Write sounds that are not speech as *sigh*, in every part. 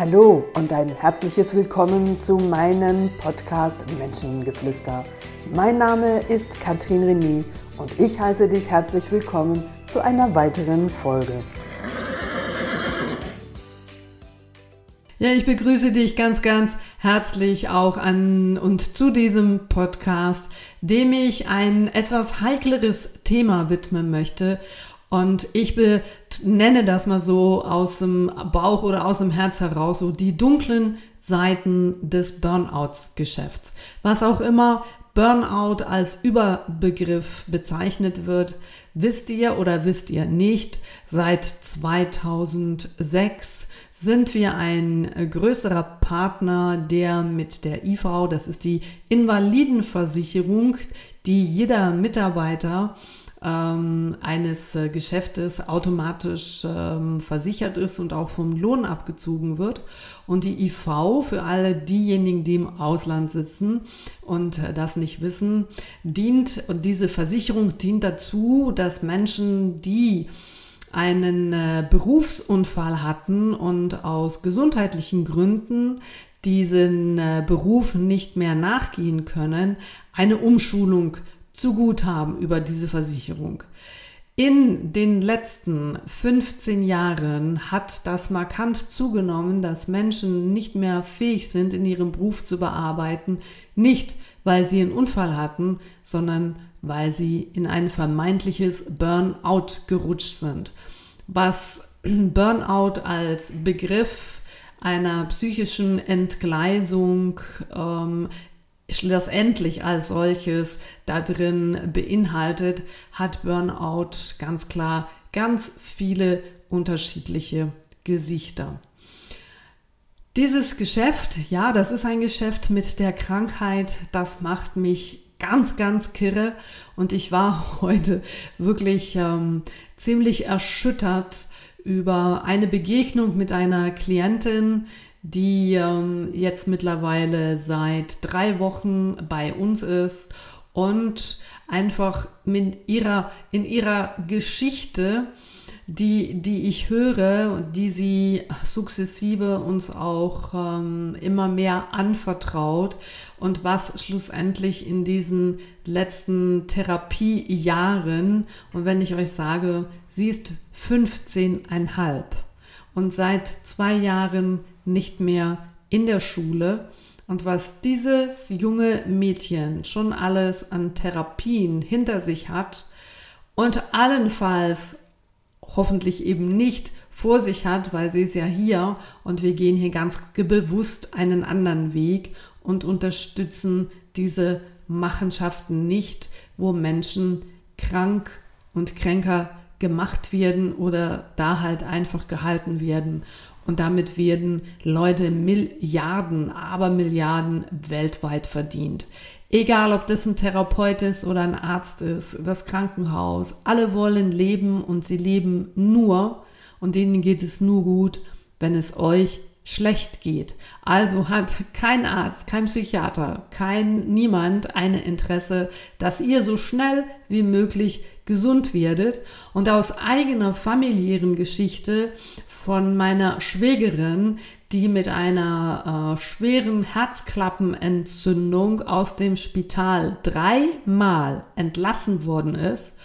Hallo und ein herzliches Willkommen zu meinem Podcast Menschengeflüster. Mein Name ist Katrin René und ich heiße dich herzlich willkommen zu einer weiteren Folge. Ja, ich begrüße dich ganz, ganz herzlich auch an und zu diesem Podcast, dem ich ein etwas heikleres Thema widmen möchte. Und ich nenne das mal so aus dem Bauch oder aus dem Herz heraus, so die dunklen Seiten des Burnouts-Geschäfts. Was auch immer Burnout als Überbegriff bezeichnet wird, wisst ihr oder wisst ihr nicht, seit 2006 sind wir ein größerer Partner, der mit der IV, das ist die Invalidenversicherung, die jeder Mitarbeiter ähm, eines äh, Geschäftes automatisch ähm, versichert ist und auch vom Lohn abgezogen wird. Und die IV für alle diejenigen, die im Ausland sitzen und äh, das nicht wissen, dient, und diese Versicherung dient dazu, dass Menschen, die einen äh, Berufsunfall hatten und aus gesundheitlichen Gründen diesen äh, Beruf nicht mehr nachgehen können, eine Umschulung zu gut haben über diese Versicherung. In den letzten 15 Jahren hat das markant zugenommen, dass Menschen nicht mehr fähig sind, in ihrem Beruf zu bearbeiten, nicht weil sie einen Unfall hatten, sondern weil sie in ein vermeintliches Burnout gerutscht sind. Was *clears throat* Burnout als Begriff einer psychischen Entgleisung ähm, schlussendlich als solches da drin beinhaltet, hat Burnout ganz klar ganz viele unterschiedliche Gesichter. Dieses Geschäft, ja, das ist ein Geschäft mit der Krankheit, das macht mich ganz, ganz kirre und ich war *laughs* heute wirklich ähm, ziemlich erschüttert über eine Begegnung mit einer Klientin, die ähm, jetzt mittlerweile seit drei Wochen bei uns ist und einfach mit ihrer, in ihrer Geschichte, die, die ich höre und die sie sukzessive uns auch ähm, immer mehr anvertraut und was schlussendlich in diesen letzten Therapiejahren, und wenn ich euch sage, sie ist 15,5 und seit zwei Jahren nicht mehr in der Schule. Und was dieses junge Mädchen schon alles an Therapien hinter sich hat und allenfalls hoffentlich eben nicht vor sich hat, weil sie ist ja hier und wir gehen hier ganz bewusst einen anderen Weg und unterstützen diese Machenschaften nicht, wo Menschen krank und kränker gemacht werden oder da halt einfach gehalten werden. Und damit werden Leute Milliarden, aber Milliarden weltweit verdient. Egal, ob das ein Therapeut ist oder ein Arzt ist, das Krankenhaus, alle wollen leben und sie leben nur und denen geht es nur gut, wenn es euch schlecht geht. Also hat kein Arzt, kein Psychiater, kein niemand ein Interesse, dass ihr so schnell wie möglich gesund werdet. Und aus eigener familiären Geschichte von meiner Schwägerin, die mit einer äh, schweren Herzklappenentzündung aus dem Spital dreimal entlassen worden ist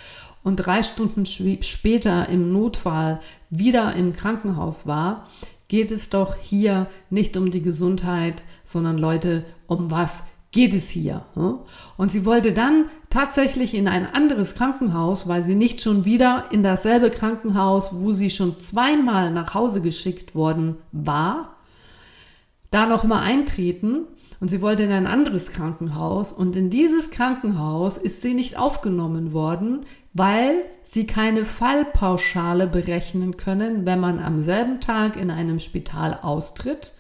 und drei Stunden später im Notfall wieder im Krankenhaus war, geht es doch hier nicht um die Gesundheit, sondern Leute, um was geht es hier? Hm? Und sie wollte dann tatsächlich in ein anderes Krankenhaus, weil sie nicht schon wieder in dasselbe Krankenhaus, wo sie schon zweimal nach Hause geschickt worden war, da nochmal eintreten. Und sie wollte in ein anderes Krankenhaus. Und in dieses Krankenhaus ist sie nicht aufgenommen worden, weil sie keine Fallpauschale berechnen können, wenn man am selben Tag in einem Spital austritt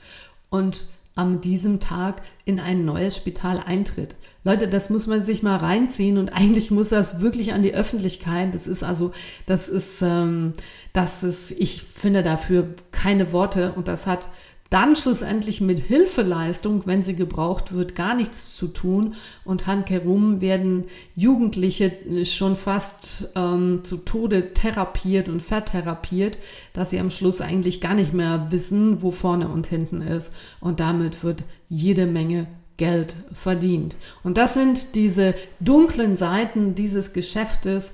und an diesem Tag in ein neues Spital eintritt. Leute, das muss man sich mal reinziehen und eigentlich muss das wirklich an die Öffentlichkeit. Das ist also, das ist, ähm, das ist, ich finde dafür keine Worte und das hat dann schlussendlich mit Hilfeleistung, wenn sie gebraucht wird, gar nichts zu tun. Und handkerum werden Jugendliche schon fast ähm, zu Tode therapiert und vertherapiert, dass sie am Schluss eigentlich gar nicht mehr wissen, wo vorne und hinten ist. Und damit wird jede Menge Geld verdient. Und das sind diese dunklen Seiten dieses Geschäftes,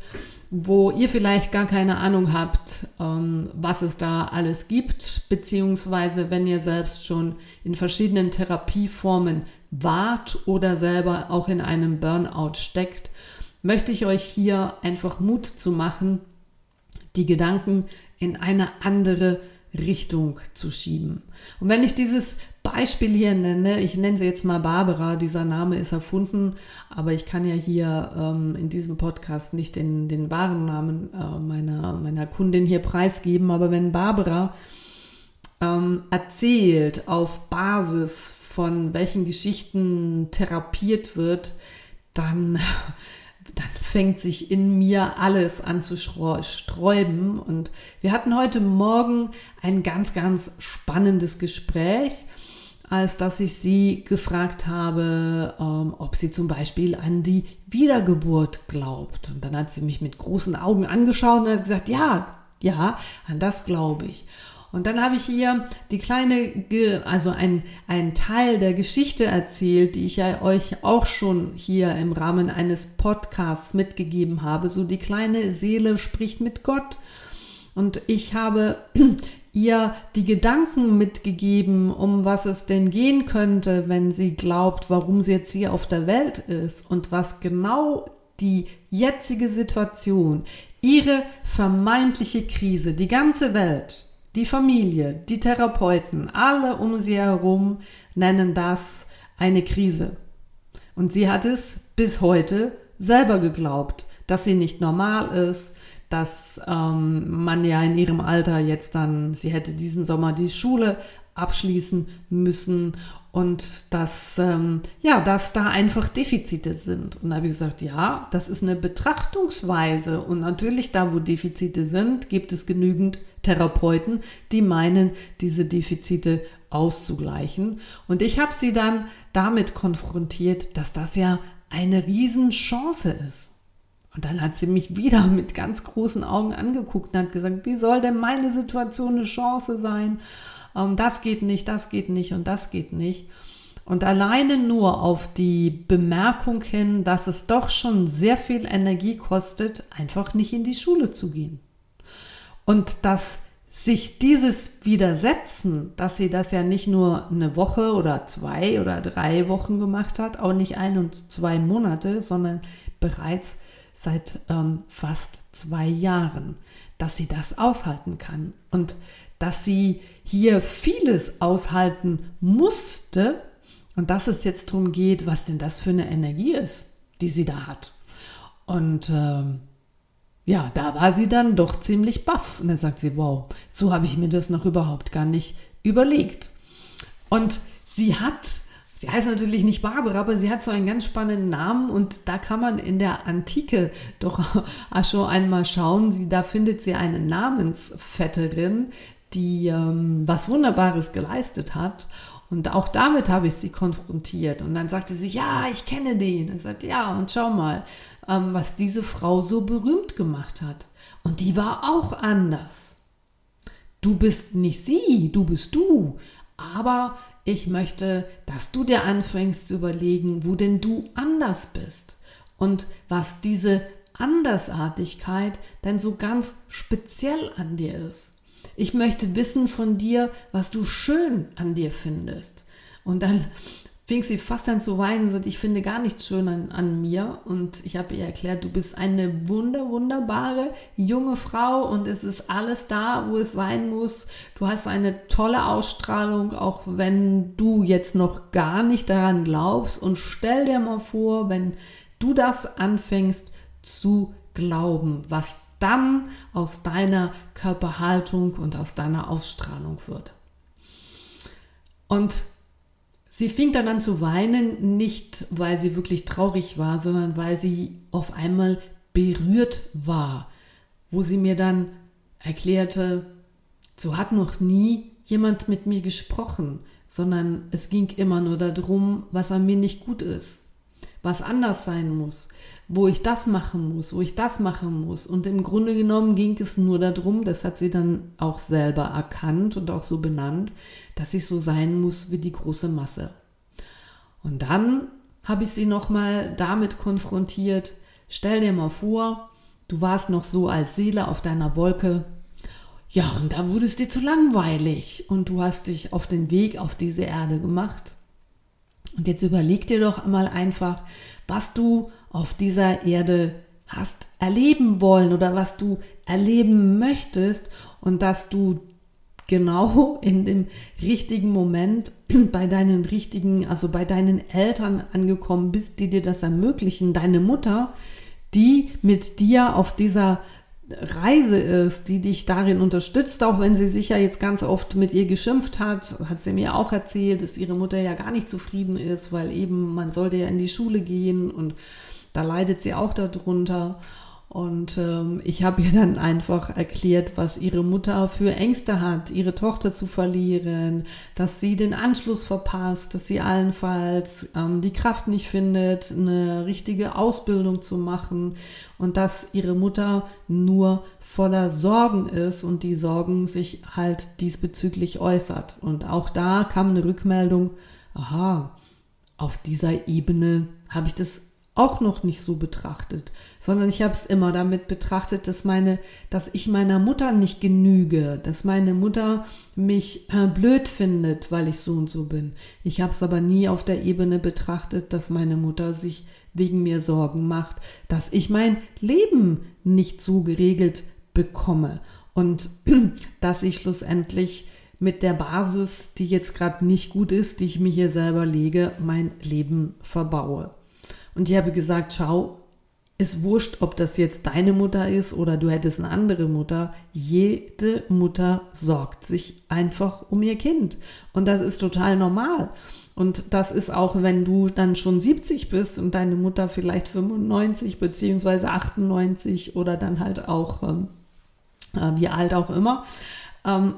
wo ihr vielleicht gar keine Ahnung habt, ähm, was es da alles gibt, beziehungsweise wenn ihr selbst schon in verschiedenen Therapieformen wart oder selber auch in einem Burnout steckt, möchte ich euch hier einfach Mut zu machen, die Gedanken in eine andere Richtung zu schieben. Und wenn ich dieses Beispiel hier nenne, ich nenne sie jetzt mal Barbara, dieser Name ist erfunden, aber ich kann ja hier ähm, in diesem Podcast nicht den, den wahren Namen äh, meiner, meiner Kundin hier preisgeben, aber wenn Barbara ähm, erzählt auf Basis von welchen Geschichten therapiert wird, dann dann fängt sich in mir alles an zu sträuben. Und wir hatten heute Morgen ein ganz, ganz spannendes Gespräch, als dass ich sie gefragt habe, ähm, ob sie zum Beispiel an die Wiedergeburt glaubt. Und dann hat sie mich mit großen Augen angeschaut und hat gesagt, ja, ja, an das glaube ich. Und dann habe ich hier die kleine, also ein, ein Teil der Geschichte erzählt, die ich ja euch auch schon hier im Rahmen eines Podcasts mitgegeben habe. So die kleine Seele spricht mit Gott. Und ich habe *clears throat* ihr die Gedanken mitgegeben, um was es denn gehen könnte, wenn sie glaubt, warum sie jetzt hier auf der Welt ist und was genau die jetzige Situation, ihre vermeintliche Krise, die ganze Welt, die Familie, die Therapeuten, alle um sie herum nennen das eine Krise. Und sie hat es bis heute selber geglaubt, dass sie nicht normal ist, dass ähm, man ja in ihrem Alter jetzt dann, sie hätte diesen Sommer die Schule abschließen müssen und dass, ähm, ja, dass da einfach Defizite sind. Und da habe ich gesagt, ja, das ist eine Betrachtungsweise. Und natürlich, da wo Defizite sind, gibt es genügend Therapeuten, die meinen, diese Defizite auszugleichen. Und ich habe sie dann damit konfrontiert, dass das ja eine Riesenchance ist. Und dann hat sie mich wieder *laughs* mit ganz großen Augen angeguckt und hat gesagt, wie soll denn meine Situation eine Chance sein? Ähm, das geht nicht, das geht nicht und das geht nicht. Und alleine nur auf die Bemerkung hin, dass es doch schon sehr viel Energie kostet, einfach nicht in die Schule zu gehen. Und dass sich dieses Widersetzen, dass sie das ja nicht nur eine Woche oder zwei oder drei Wochen gemacht hat, auch nicht ein und zwei Monate, sondern bereits seit ähm, fast zwei Jahren, dass sie das aushalten kann. Und dass sie hier vieles aushalten musste und dass es jetzt darum geht, was denn das für eine Energie ist, die sie da hat. Und ähm, ja, da war sie dann doch ziemlich baff. Und dann sagt sie, wow, so habe ich mir das noch überhaupt gar nicht überlegt. Und sie hat, sie heißt natürlich nicht Barbara, aber sie hat so einen ganz spannenden Namen und da kann man in der Antike doch *laughs* schon einmal schauen. Sie, da findet sie eine Namensvetterin, die ähm, was Wunderbares geleistet hat. Und auch damit habe ich sie konfrontiert. Und dann sagte sie, ja, ich kenne den. Er sagt, ja, und schau mal, ähm, was diese Frau so berühmt gemacht hat. Und die war auch anders. Du bist nicht sie, du bist du. Aber ich möchte, dass du dir anfängst zu überlegen, wo denn du anders bist. Und was diese Andersartigkeit denn so ganz speziell an dir ist. Ich möchte wissen von dir, was du schön an dir findest. Und dann *laughs* fing sie fast an zu weinen und sagte, ich finde gar nichts schön an, an mir. Und ich habe ihr erklärt, du bist eine wunder, wunderbare junge Frau und es ist alles da, wo es sein muss. Du hast eine tolle Ausstrahlung, auch wenn du jetzt noch gar nicht daran glaubst. Und stell dir mal vor, wenn du das anfängst zu glauben, was dann aus deiner Körperhaltung und aus deiner Ausstrahlung wird. Und sie fing dann an zu weinen, nicht weil sie wirklich traurig war, sondern weil sie auf einmal berührt war, wo sie mir dann erklärte, so hat noch nie jemand mit mir gesprochen, sondern es ging immer nur darum, was an mir nicht gut ist, was anders sein muss, wo ich das machen muss, wo ich das machen muss. Und im Grunde genommen ging es nur darum, das hat sie dann auch selber erkannt und auch so benannt, dass ich so sein muss wie die große Masse. Und dann habe ich sie nochmal damit konfrontiert, stell dir mal vor, du warst noch so als Seele auf deiner Wolke, ja, und da wurde es dir zu langweilig und du hast dich auf den Weg auf diese Erde gemacht. Und jetzt überleg dir doch mal einfach, was du auf dieser Erde hast erleben wollen oder was du erleben möchtest und dass du genau *laughs* in dem richtigen Moment *clears throat* bei deinen richtigen, also bei deinen Eltern angekommen bist, die dir das ermöglichen. Deine Mutter, die mit dir auf dieser Reise ist, die dich darin unterstützt, auch wenn sie sicher jetzt ganz oft mit ihr geschimpft hat, hat sie mir auch erzählt, dass ihre Mutter ja gar nicht zufrieden ist, weil eben man sollte ja in die Schule gehen und da leidet sie auch darunter. Und ähm, ich habe ihr dann einfach erklärt, was ihre Mutter für Ängste hat, ihre Tochter zu verlieren, dass sie den Anschluss verpasst, dass sie allenfalls ähm, die Kraft nicht findet, eine richtige Ausbildung zu machen und dass ihre Mutter nur voller Sorgen ist und die Sorgen sich halt diesbezüglich äußert. Und auch da kam eine Rückmeldung, aha, auf dieser Ebene habe ich das auch noch nicht so betrachtet, sondern ich habe es immer damit betrachtet, dass meine, dass ich meiner Mutter nicht genüge, dass meine Mutter mich äh, blöd findet, weil ich so und so bin. Ich habe es aber nie auf der Ebene betrachtet, dass meine Mutter sich wegen mir Sorgen macht, dass ich mein Leben nicht so geregelt bekomme und *clears throat* dass ich schlussendlich mit der Basis, die jetzt gerade nicht gut ist, die ich mir hier selber lege, mein Leben verbaue. Und ich habe gesagt, schau, ist wurscht, ob das jetzt deine Mutter ist oder du hättest eine andere Mutter. Jede Mutter sorgt sich einfach um ihr Kind. Und das ist total normal. Und das ist auch, wenn du dann schon 70 bist und deine Mutter vielleicht 95 beziehungsweise 98 oder dann halt auch ähm, äh, wie alt auch immer. Ähm,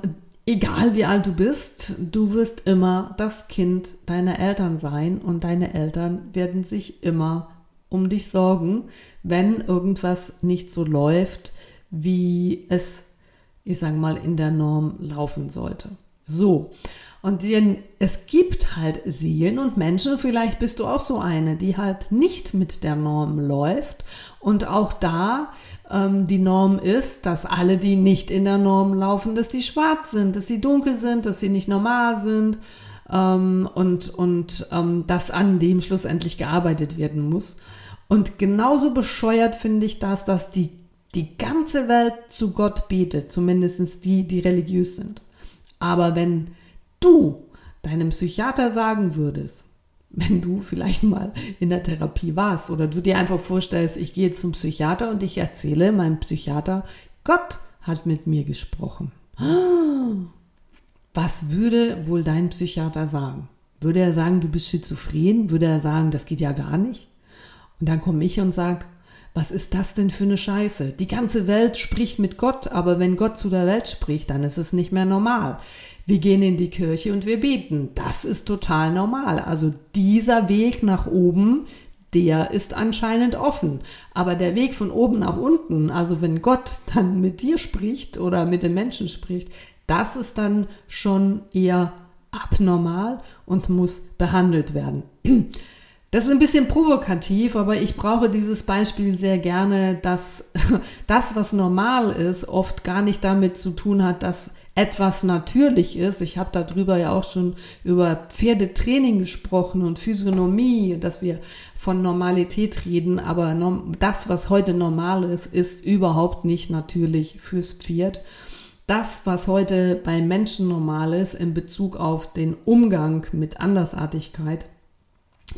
egal wie alt du bist, du wirst immer das Kind deiner Eltern sein und deine Eltern werden sich immer um dich sorgen, wenn irgendwas nicht so läuft, wie es, ich sage mal, in der Norm laufen sollte. So. Und es gibt halt Seelen und Menschen, vielleicht bist du auch so eine, die halt nicht mit der Norm läuft. Und auch da ähm, die Norm ist, dass alle, die nicht in der Norm laufen, dass die schwarz sind, dass sie dunkel sind, dass sie nicht normal sind ähm, und, und ähm, dass an dem schlussendlich gearbeitet werden muss. Und genauso bescheuert finde ich das, dass die, die ganze Welt zu Gott betet, zumindest die, die religiös sind. Aber wenn du deinem Psychiater sagen würdest, wenn du vielleicht mal in der Therapie warst oder du dir einfach vorstellst, ich gehe zum Psychiater und ich erzähle meinem Psychiater, Gott hat mit mir gesprochen. Was würde wohl dein Psychiater sagen? Würde er sagen, du bist schizophren? Würde er sagen, das geht ja gar nicht? Und dann komme ich und sage, was ist das denn für eine Scheiße? Die ganze Welt spricht mit Gott, aber wenn Gott zu der Welt spricht, dann ist es nicht mehr normal. Wir gehen in die Kirche und wir beten. Das ist total normal. Also dieser Weg nach oben, der ist anscheinend offen. Aber der Weg von oben nach unten, also wenn Gott dann mit dir spricht oder mit den Menschen spricht, das ist dann schon eher abnormal und muss behandelt werden. Das ist ein bisschen provokativ, aber ich brauche dieses Beispiel sehr gerne, dass *laughs* das, was normal ist, oft gar nicht damit zu tun hat, dass etwas natürlich ist. Ich habe darüber ja auch schon über Pferdetraining gesprochen und Physiognomie, dass wir von Normalität reden, aber das, was heute normal ist, ist überhaupt nicht natürlich fürs Pferd. Das, was heute bei Menschen normal ist in Bezug auf den Umgang mit Andersartigkeit,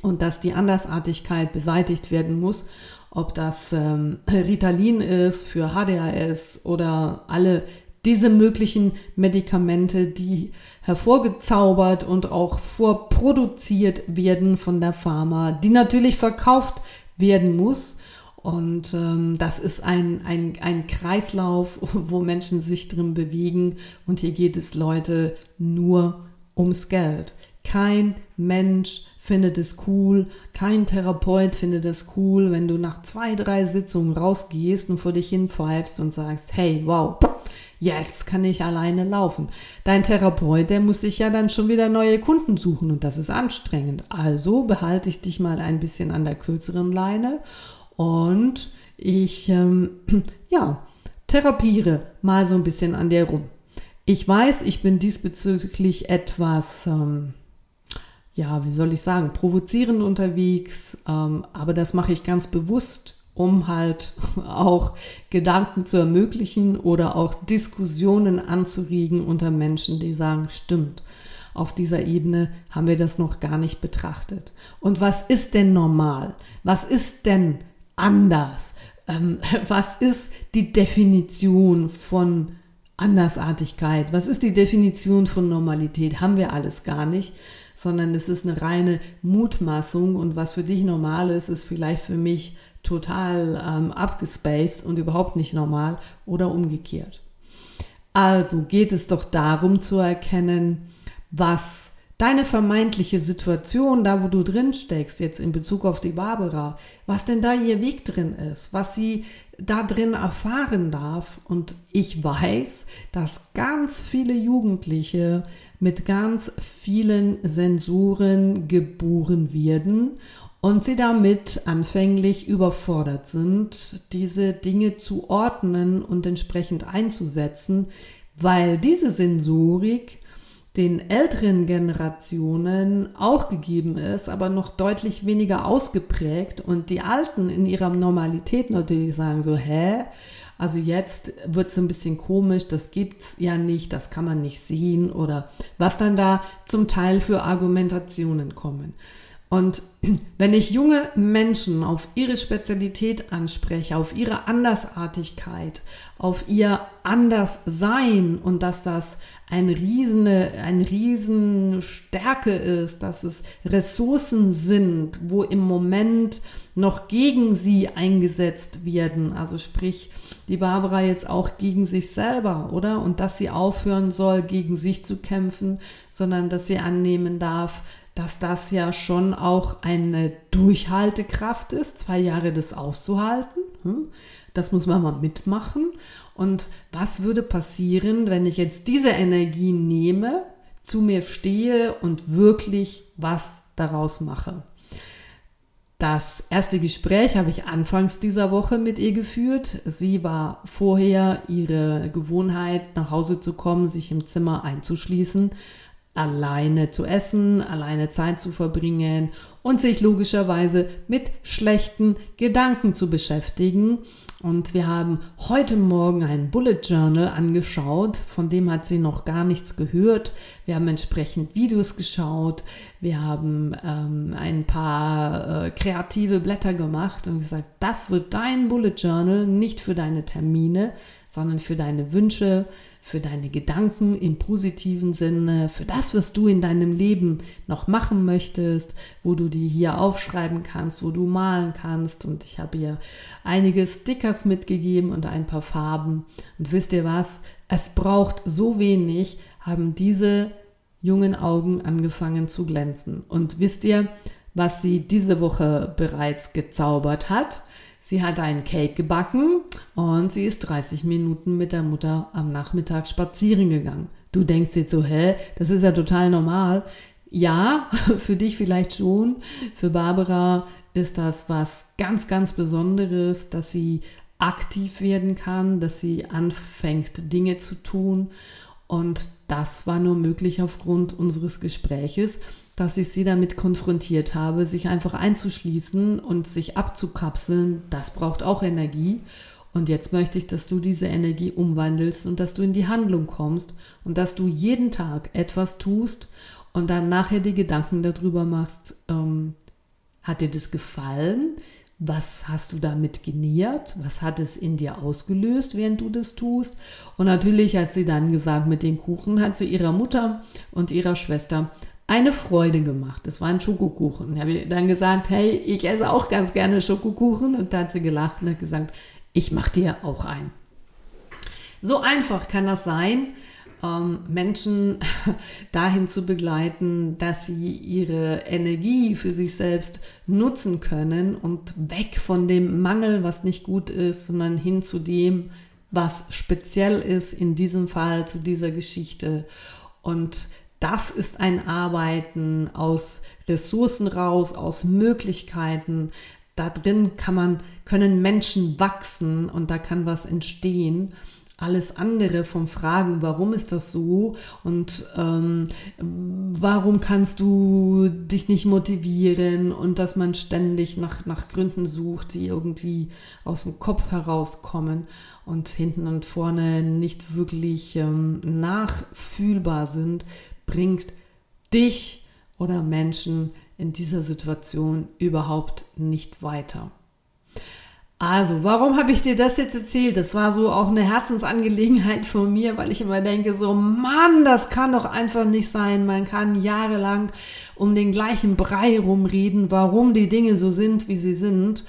und dass die Andersartigkeit beseitigt werden muss, ob das ähm, Ritalin ist für HDHS oder alle diese möglichen Medikamente, die hervorgezaubert und auch vorproduziert werden von der Pharma, die natürlich verkauft werden muss Und ähm, das ist ein, ein, ein Kreislauf, *laughs* wo Menschen sich drin bewegen. Und hier geht es Leute nur ums Geld. Kein Mensch findet es cool, kein Therapeut findet es cool, wenn du nach zwei, drei Sitzungen rausgehst und vor dich hinpfeifst und sagst, hey, wow, jetzt kann ich alleine laufen. Dein Therapeut, der muss sich ja dann schon wieder neue Kunden suchen und das ist anstrengend. Also behalte ich dich mal ein bisschen an der kürzeren Leine und ich, ähm, *clears throat* ja, therapiere mal so ein bisschen an der rum. Ich weiß, ich bin diesbezüglich etwas, ähm, ja, wie soll ich sagen, provozierend unterwegs, ähm, aber das mache ich ganz bewusst, um halt *laughs* auch Gedanken zu ermöglichen oder auch Diskussionen anzuregen unter Menschen, die sagen, stimmt. Auf dieser Ebene haben wir das noch gar nicht betrachtet. Und was ist denn normal? Was ist denn anders? Ähm, *laughs* was ist die Definition von Andersartigkeit? Was ist die Definition von Normalität? Haben wir alles gar nicht, sondern es ist eine reine Mutmaßung und was für dich normal ist, ist vielleicht für mich total ähm, abgespaced und überhaupt nicht normal oder umgekehrt. Also geht es doch darum zu erkennen, was deine vermeintliche Situation, da wo du drin steckst, jetzt in Bezug auf die Barbara, was denn da ihr Weg drin ist, was sie da drin erfahren darf. Und ich weiß, dass ganz viele Jugendliche mit ganz vielen Sensoren geboren werden und sie damit anfänglich überfordert sind, diese Dinge zu ordnen und entsprechend einzusetzen, weil diese Sensorik den älteren Generationen auch gegeben ist, aber noch deutlich weniger ausgeprägt und die Alten in ihrer Normalität natürlich sagen so, hä? Also jetzt wird es ein bisschen komisch, das gibt's ja nicht, das kann man nicht sehen oder was dann da zum Teil für Argumentationen kommen. Und *clears throat* wenn ich junge Menschen auf ihre Spezialität anspreche, auf ihre Andersartigkeit, auf ihr Anderssein und dass das eine riesene, eine riesen Stärke ist, dass es Ressourcen sind, wo im Moment noch gegen sie eingesetzt werden. Also sprich, die Barbara jetzt auch gegen sich selber, oder? Und dass sie aufhören soll, gegen sich zu kämpfen, sondern dass sie annehmen darf, dass das ja schon auch eine Durchhaltekraft ist, zwei Jahre das auszuhalten. Hm? Das muss man mal mitmachen. Und was würde passieren, wenn ich jetzt diese Energie nehme, zu mir stehe und wirklich was daraus mache? Das erste Gespräch habe ich anfangs dieser Woche mit ihr geführt. Sie war vorher ihre Gewohnheit, nach Hause zu kommen, sich im Zimmer einzuschließen, alleine zu essen, alleine Zeit zu verbringen und sich logischerweise mit schlechten Gedanken zu beschäftigen. Und wir haben heute Morgen ein Bullet Journal angeschaut, von dem hat sie noch gar nichts gehört. Wir haben entsprechend Videos geschaut, wir haben ähm, ein paar äh, kreative Blätter gemacht und gesagt, das wird dein Bullet Journal, nicht für deine Termine, sondern für deine Wünsche, für deine Gedanken im positiven Sinne, für das, was du in deinem Leben noch machen möchtest, wo du die hier aufschreiben kannst, wo du malen kannst. Und ich habe ihr einige Stickers mitgegeben und ein paar Farben. Und wisst ihr was? Es braucht so wenig, haben diese jungen Augen angefangen zu glänzen. Und wisst ihr, was sie diese Woche bereits gezaubert hat? Sie hat einen Cake gebacken und sie ist 30 Minuten mit der Mutter am Nachmittag spazieren gegangen. Du denkst jetzt so, hä, das ist ja total normal. Ja, *laughs* für dich vielleicht schon. Für Barbara ist das was ganz, ganz Besonderes, dass sie aktiv werden kann, dass sie anfängt, Dinge zu tun. Und das war nur möglich aufgrund unseres Gespräches dass ich sie damit konfrontiert habe, sich einfach einzuschließen und sich abzukapseln, das braucht auch Energie. Und jetzt möchte ich, dass du diese Energie umwandelst und dass du in die Handlung kommst und dass du jeden Tag etwas tust und dann nachher die Gedanken darüber machst, ähm, hat dir das gefallen? Was hast du damit geniert? Was hat es in dir ausgelöst, während du das tust? Und natürlich hat sie dann gesagt, mit den Kuchen hat sie ihrer Mutter und ihrer Schwester eine Freude gemacht. Das war ein Schokokuchen. Habe ich dann gesagt, hey, ich esse auch ganz gerne Schokokuchen. Und da hat sie gelacht und hat gesagt, ich mache dir auch einen. So einfach kann das sein, ähm, Menschen *laughs* dahin zu begleiten, dass sie ihre Energie für sich selbst nutzen können und weg von dem Mangel, was nicht gut ist, sondern hin zu dem, was speziell ist, in diesem Fall zu dieser Geschichte. Und das ist ein Arbeiten aus Ressourcen raus, aus Möglichkeiten. Da drin kann man, können Menschen wachsen und da kann was entstehen alles andere vom Fragen, warum ist das so und ähm, warum kannst du dich nicht motivieren und dass man ständig nach, nach Gründen sucht, die irgendwie aus dem Kopf herauskommen und hinten und vorne nicht wirklich ähm, nachfühlbar sind, bringt dich oder Menschen in dieser Situation überhaupt nicht weiter. Also, warum habe ich dir das jetzt erzählt? Das war so auch eine Herzensangelegenheit von mir, weil ich immer denke, so, Mann, das kann doch einfach nicht sein. Man kann jahrelang um den gleichen Brei rumreden, warum die Dinge so sind, wie sie sind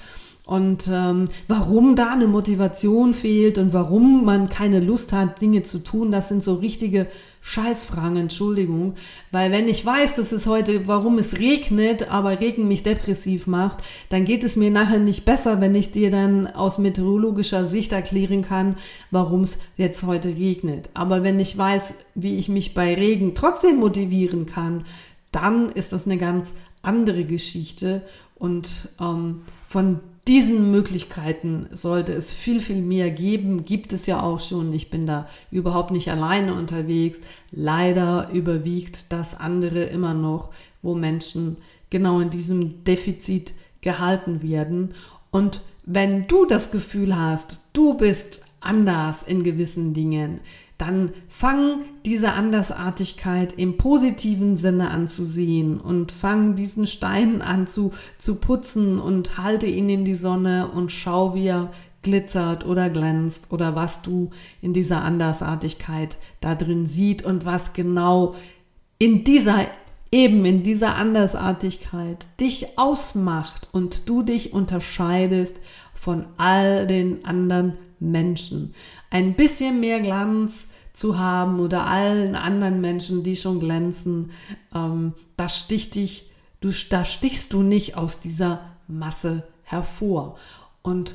und ähm, warum da eine Motivation fehlt und warum man keine Lust hat, Dinge zu tun, das sind so richtige Scheißfragen, Entschuldigung. Weil wenn ich weiß, dass es heute, warum es regnet, aber Regen mich depressiv macht, dann geht es mir nachher nicht besser, wenn ich dir dann aus meteorologischer Sicht erklären kann, warum es jetzt heute regnet. Aber wenn ich weiß, wie ich mich bei Regen trotzdem motivieren kann, dann ist das eine ganz andere Geschichte. Und ähm, von diesen Möglichkeiten sollte es viel, viel mehr geben. Gibt es ja auch schon. Ich bin da überhaupt nicht alleine unterwegs. Leider überwiegt das andere immer noch, wo Menschen genau in diesem Defizit gehalten werden. Und wenn du das Gefühl hast, du bist anders in gewissen Dingen, dann fang diese Andersartigkeit im positiven Sinne an zu sehen und fang diesen Stein an zu, zu putzen und halte ihn in die Sonne und schau, wie er glitzert oder glänzt oder was du in dieser Andersartigkeit da drin siehst und was genau in dieser eben in dieser Andersartigkeit dich ausmacht und du dich unterscheidest von all den anderen Menschen. Ein bisschen mehr Glanz zu haben oder allen anderen Menschen, die schon glänzen, ähm, das sticht dich, du, da stichst du nicht aus dieser Masse hervor. Und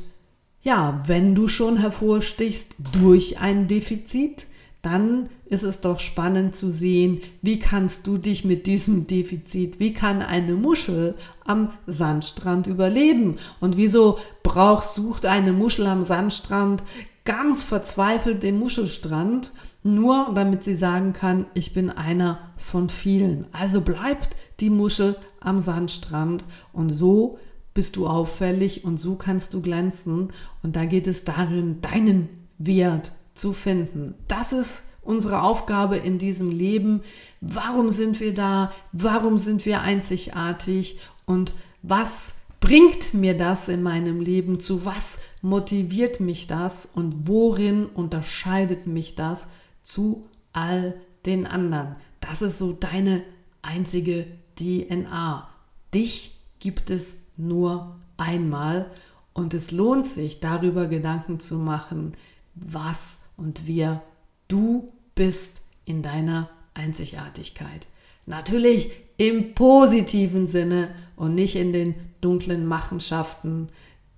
ja, wenn du schon hervorstichst durch ein Defizit, dann ist es doch spannend zu sehen, wie kannst du dich mit diesem Defizit, wie kann eine Muschel am Sandstrand überleben? Und wieso braucht, sucht eine Muschel am Sandstrand ganz verzweifelt den Muschelstrand, nur damit sie sagen kann, ich bin einer von vielen. Also bleibt die Muschel am Sandstrand und so bist du auffällig und so kannst du glänzen und da geht es darin, deinen Wert zu finden. Das ist unsere Aufgabe in diesem Leben. Warum sind wir da? Warum sind wir einzigartig? Und was bringt mir das in meinem Leben? Zu was motiviert mich das? Und worin unterscheidet mich das zu all den anderen? Das ist so deine einzige DNA. Dich gibt es nur einmal und es lohnt sich darüber Gedanken zu machen, was und wer du bist in deiner Einzigartigkeit. Natürlich im positiven Sinne und nicht in den dunklen Machenschaften,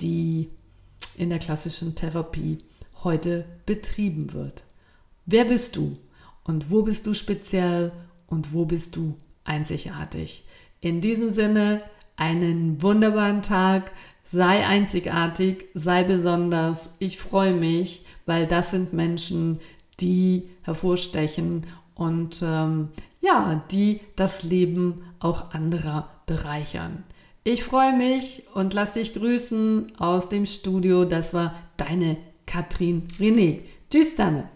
die in der klassischen Therapie heute betrieben wird. Wer bist du und wo bist du speziell und wo bist du einzigartig? In diesem Sinne einen wunderbaren Tag, sei einzigartig, sei besonders. Ich freue mich, weil das sind Menschen, die hervorstechen und ähm, ja, die das Leben auch anderer bereichern. Ich freue mich und lass dich grüßen aus dem Studio. Das war deine Katrin René. Tschüss zusammen.